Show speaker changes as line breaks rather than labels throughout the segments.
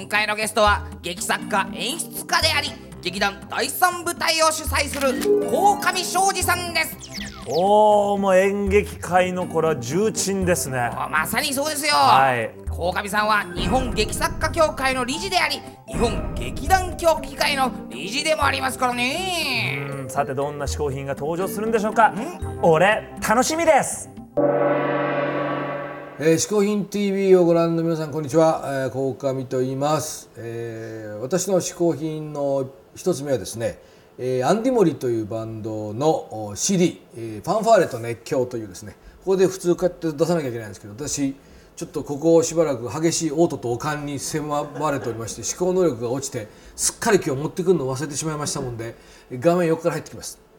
今回のゲストは劇作家演出家であり劇団第三部隊を主催する鴻上庄司さんです。
おーもう演劇界のこれは重鎮ですね。
まさにそうですよ、
はい。
鴻上さんは日本劇作家協会の理事であり日本劇団協議会の理事でもありますからね。
うんさてどんな嗜好品が登場するんでしょうか。俺楽しみです
えー、嗜好品 TV をご覧の皆さんこんにちは、えー、と言います、えー、私の嗜好品の一つ目はですね、えー、アンディモリというバンドの CD、えー「ファンファーレと熱狂」というですねここで普通こうやって出さなきゃいけないんですけど私ちょっとここをしばらく激しい嘔吐と悪寒に迫られておりまして思考能力が落ちてすっかり今日持ってくるのを忘れてしまいましたもんで画面横から入ってきます。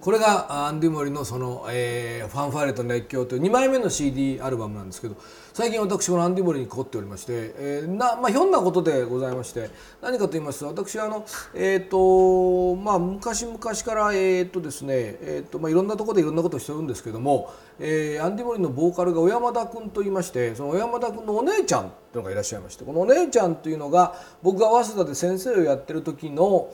これがアンディモリのその、えーファンファーレと熱狂という2枚目の CD アルバムなんですけど最近私このアンディモリに凝っておりまして、えーなまあ、ひょんなことでございまして何かと言いますと私はあの、えーとまあ、昔々から、えーとですねえーとまあ、いろんなところでいろんなことをしてるんですけども、えーアンディモリのボーカルが小山田君と言いましてその小山田君のお姉ちゃんというのがいらっしゃいましてこのお姉ちゃんというのが僕が早稲田で先生をやってる時の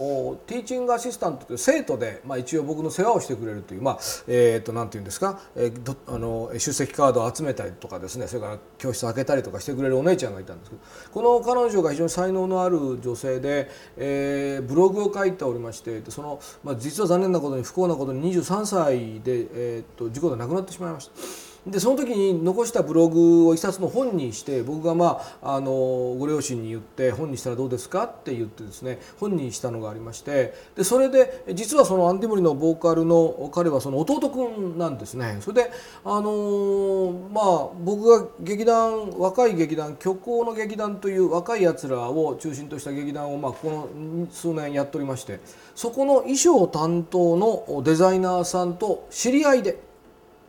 ティーチングアシスタントという生徒で、まあ、一応僕の世話をしてくれるというまあえー、となんていうんですか、えーどあの出席カードを集めたりとかですねそれから教室開けたりとかしてくれるお姉ちゃんがいたんですけどこの彼女が非常に才能のある女性で、えーブログを書いておりましてその、まあ、実は残念なことに不幸なことに23歳で、えー、と事故で亡くなってしまいました。でその時に残したブログを一冊の本にして僕がまああのご両親に言って本にしたらどうですかって言ってですね本にしたのがありましてでそれで実はそのアンディモリのボーカルの彼はその弟くんなんですねそれであのまあ僕が劇団若い劇団虚構の劇団という若いやつらを中心とした劇団をまあこの数年やっておりましてそこの衣装担当のデザイナーさんと知り合いで。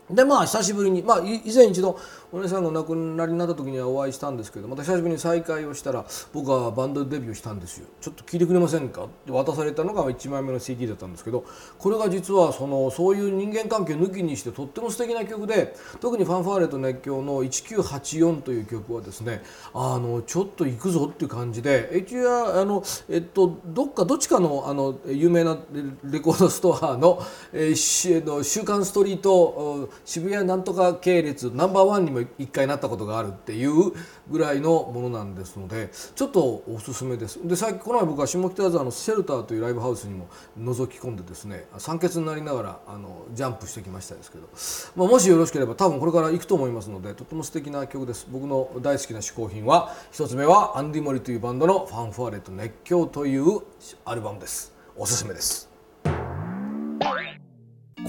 でまあ久しぶりに、まあ、以前一度お姉さんがお亡くなりになった時にはお会いしたんですけどまた久しぶりに再会をしたら僕はバンドデビューしたんですよ。ちょっと聞いてくれませんか？って渡されたのが1枚目の CD だったんですけどこれが実はそのそういう人間関係抜きにしてとっても素敵な曲で特に「ファンファーレと熱狂」の1984という曲はですねあのちょっと行くぞっていう感じで一応あの、えっと、どっかどっちかのあの有名なレコードストアの「えー週刊ストリート渋谷なんとか系列ナンバーワンにも一回なったことがあるっていうぐらいのものなんですのでちょっとおすすめです。でさっきこの前僕は下北沢のシェルターというライブハウスにも覗き込んでですね酸欠になりながらあのジャンプしてきましたですけど、まあ、もしよろしければ多分これから行くと思いますのでとても素敵な曲です。僕の大好きな嗜好品は一つ目はアンディ・モリというバンドの「ファンファーレと熱狂」というアルバムです。おすすめです。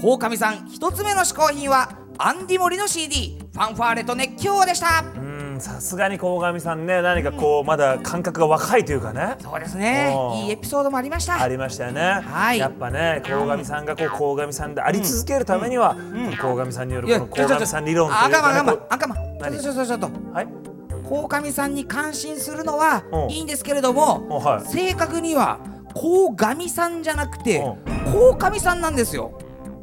鴻上さん一つ目の嗜好品はアンディモリの CD「ファンファーレと熱狂」でした。
うんさすがに鴻上さんね何かこうまだ感覚が若いというかね。
そうですね。いいエピソードもありました。
ありましたよね、
はい。
やっぱね鴻上さんがこう鴻上さんであり続けるためには、鴻上さんによるこの鴻上さん理論という
あかまあかま
かねこ
あかま
何？
ちょちょちょっと。
うはい。
鴻上さんに感心するのは
うん。
いいんですけれども
おはい。
正確には鴻上さんじゃなくて
う
鴻上さんなんですよ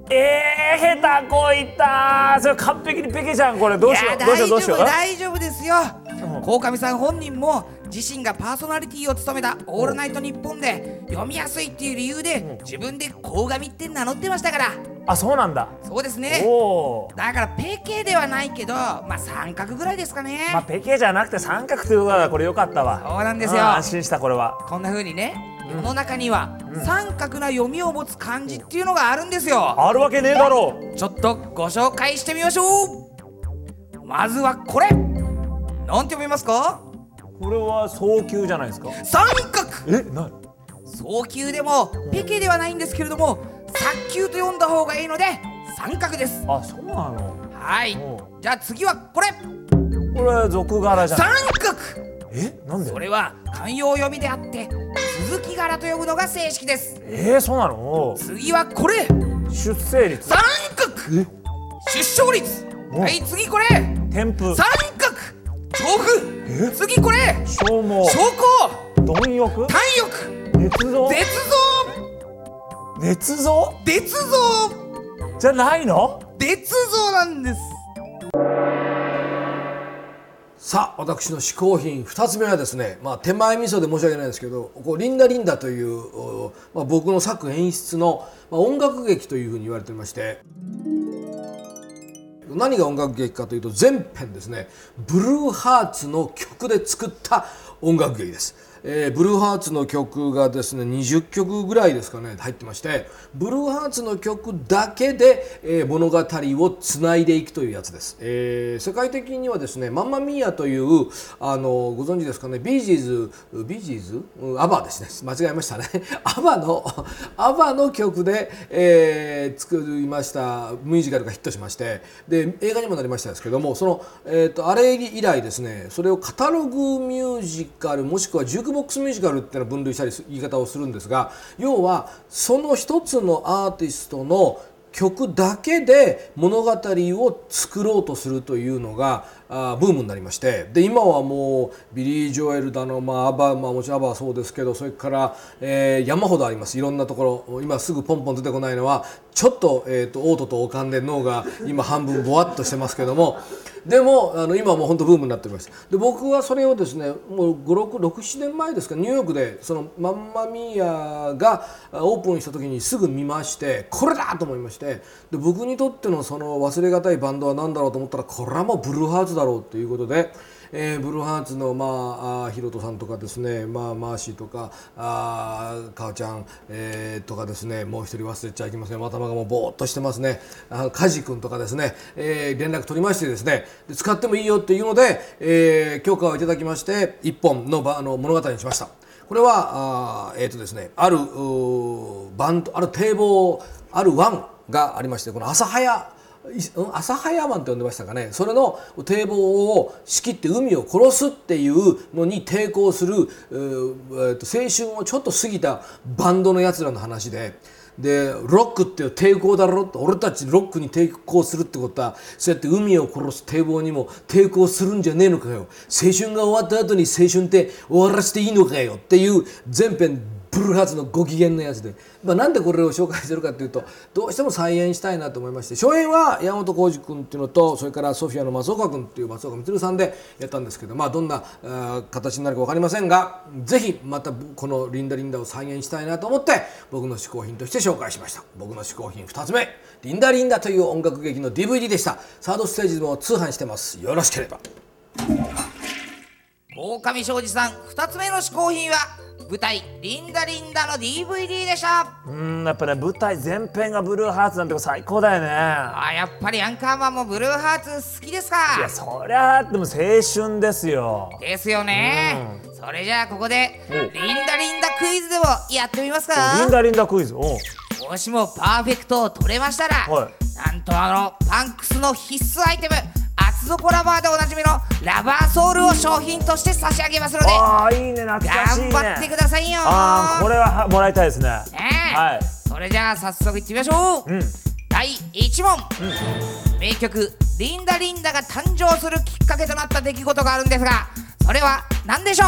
えー、下手こいたそれ完璧にペケじゃんこれ。どうしよ
いうや
どうしようどうしよう。
大丈夫大丈夫ですよ。
う。ん
鴻上さん本人も自身がパーソナリティを務めた「オールナイトニッポン」で読みやすいっていう理由で自分で鴻上って名乗ってましたから。
あそうなんだ。
そうですね。だからペケではないけどまあ三角ぐらいですかね、
まあペケじゃなくて三角ということだこれよかったわ。
そうなんですよ。
ん安心したこれは。
こんな風にね世の中には三角な読みを持つ漢字っていうのがあるんですよ。
あるわけねえだろ。う
ちょっとご紹介してみましょう。まずはこれ。なんて読みますか？
これは早急じゃないですか。
三角。
えな
早急でもペケではないんですけれども早急と読んだ方がいいので三角です。
あそうなの？
はい。
お
じゃあ次はこれ。
これ俗柄じゃん
三角。
えなんで？
それは慣用読みであって続き柄と呼ぶのが正式です。
えー、そうなの？
次はこれ。
出生率。
三角。出生率。
お。
はい次これ。
添付。
三角。調布。次これ。
消耗。
証拠
貪欲？
体力
捏造？
絶
捏造？
像絶像
じゃないの？
絶像なんです
さあ私の嗜好品2つ目はですね、まあ、手前味噌で申し訳ないんですけどこうリンダリンダという、まあ、僕の作演出の、まあ、音楽劇というふうに言われておりまして何が音楽劇かというと全編ですねブルーハーツの曲で作った音楽劇です。えーブルーハーツの曲がですね20曲ぐらいですかね入ってましてブルーハーツの曲だけで、えー物語をつないでいくというやつです、えー世界的にはですね「マンマミーア」というあのご存知ですかねビージーズビージーズ？うんアバですね。間違えましたね。アバのアバの曲で、えー作りましたミュージカルがヒットしましてで映画にもなりましたですけどもその、えー、とあれ以来ですねそれをカタログミュージカルもしくはジュークボックスミュージカルっていうのは分類したり言い方をするんですが要はその一つのアーティストの曲だけで物語を作ろうとするというのがあブームになりまして。で今はもうビリー・ジョエルだの、まあ、アバ、まあ、もちろんアバはそうですけどそれから、えー山ほどあります。いろんなところ。今すぐポンポン出てこないのはちょっと,、えー、と嘔吐とおかんで脳が今半分ぼわっとしてますけども。でもあの今はもう本当ブームになっております。で僕はそれをですねもう567年前ですかニューヨークでそのマンマミーアがオープンした時にすぐ見ましてこれだと思いまして。で僕にとってのその忘れがたいバンドは何だろうと思ったらこれはもうブルーハーツだろうということで。えーブルーハーツの、まあ、あヒロトさんとかですね、まあ、マーシーとかあー母ちゃん、えーとかですねもう一人忘れちゃいけません頭がもうぼーっとしてますねあ梶君とかですね、えー連絡取りましてですね使ってもいいよっていうので、えー許可をいただきまして一本のあの物語にしました。これはあえーとですねあるバンドある堤防ある湾がありましてこの朝早朝早湾って呼んでましたかねそれの堤防を仕切って海を殺すっていうのに抵抗するえー青春をちょっと過ぎたバンドのやつらの話で。でロックって抵抗だろって俺たちロックに抵抗するってことはそうやって海を殺す堤防にも抵抗するんじゃねえのかよ青春が終わった後に青春って終わらせていいのかよっていう全編ブルーハーツのご機嫌なやつで、まあ、なんでこれを紹介してるかというとどうしても再演したいなと思いまして。初演は山本浩二君っていうのとそれからソフィアの松岡君っていう松岡充さんでやったんですけどまあどんな形になるか分かりませんがぜひまたこの「リンダリンダ」を再現したいなと思って僕の嗜好品として紹介しました。僕の嗜好品2つ目「リンダリンダ」という音楽劇の DVD でした。サードステージでも通販してます。よろしければ。
狼庄司さん2つ目の嗜好品は舞台「リンダリンダ」の DVD でした。
うーんやっぱね舞台全編がブルーハーツなんて最高だよね。
あやっぱりアンカーマンもブルーハーツ好きですか。
いやそりゃでも青春ですよ。
ですよね。それじゃあここで
お。
リンダリンダクイズでもやってみます
リ
か
ンダリンダクイズ
もしもパーフェクトを取れましたら、
はい。
なんとあのパンクスの必須アイテム厚底ラバーでおなじみのラバーソールを商品として差し上げますので
ああいいね懐かしいね。
頑張ってくださいよ。
ああこれははもらいたいですね。
ねえ。
はい。
それじゃあ早速いってみましょう、
うん。
第1問、名曲「リンダリンダ」が誕生するきっかけとなった出来事があるんですがそれは何でしょ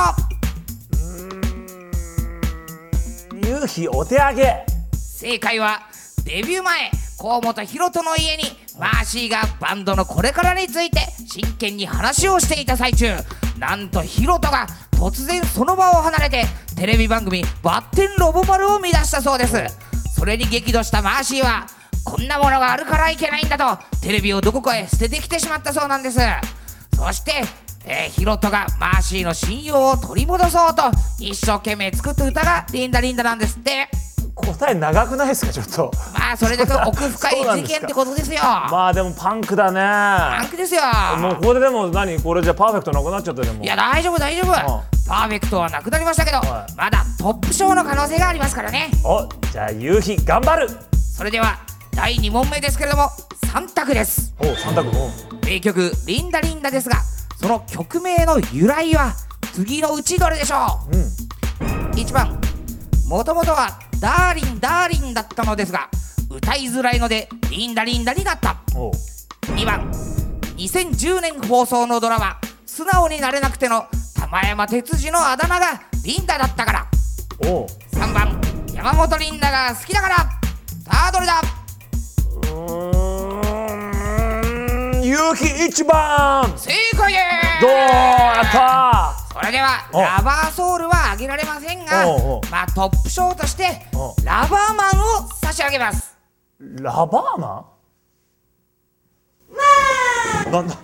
う？
夕日お手上げ。
正解はデビュー前河本大翔の家にマーシーがバンドのこれからについて真剣に話をしていた最中なんと大翔が突然その場を離れてテレビ番組「バッテンロボ丸」を見出したそうです。それに激怒したマーシーはこんなものがあるからいけないんだとテレビをどこかへ捨ててきてしまったそうなんです。そしてえー、ヒロトがマーシーの信用を取り戻そうと一生懸命作った歌が「リンダリンダ」なんですって。
答え長くないですかちょっと。
まあそれだけ奥深い事件ってことですよ。
まあでもパンクだね。
パンクですよ。
もうここででも何これじゃパーフェクトなくなっちゃったよでも。
いや大丈夫大丈夫。パーフェクトはなくなりましたけど、
はい
まだトップ賞の可能性がありますからね。
おじゃあ夕日頑張る。
それでは第2問目ですけれども3択です。
お三択。お
名曲「リンダリンダ」ですがその曲名の由来は次のうちどれでしょう？
うん。
1番もともとはダーリンダーリンだったのですが歌いづらいのでリンダリンダになった。
おう。
2番2010年放送のドラマ「素直になれなくて」の玉山哲司のあだ名がリンダだったから。
おう。
3番山本リンダが好きだから。さあどれだ？
うーん夕日一番。
正解で
どうやった
それでは
お。
ラバーソウルはあげられませんが
おうおう。
まあトップ賞として
お
ラバーマンを差し上げます。
ーラバーマン？なんだ？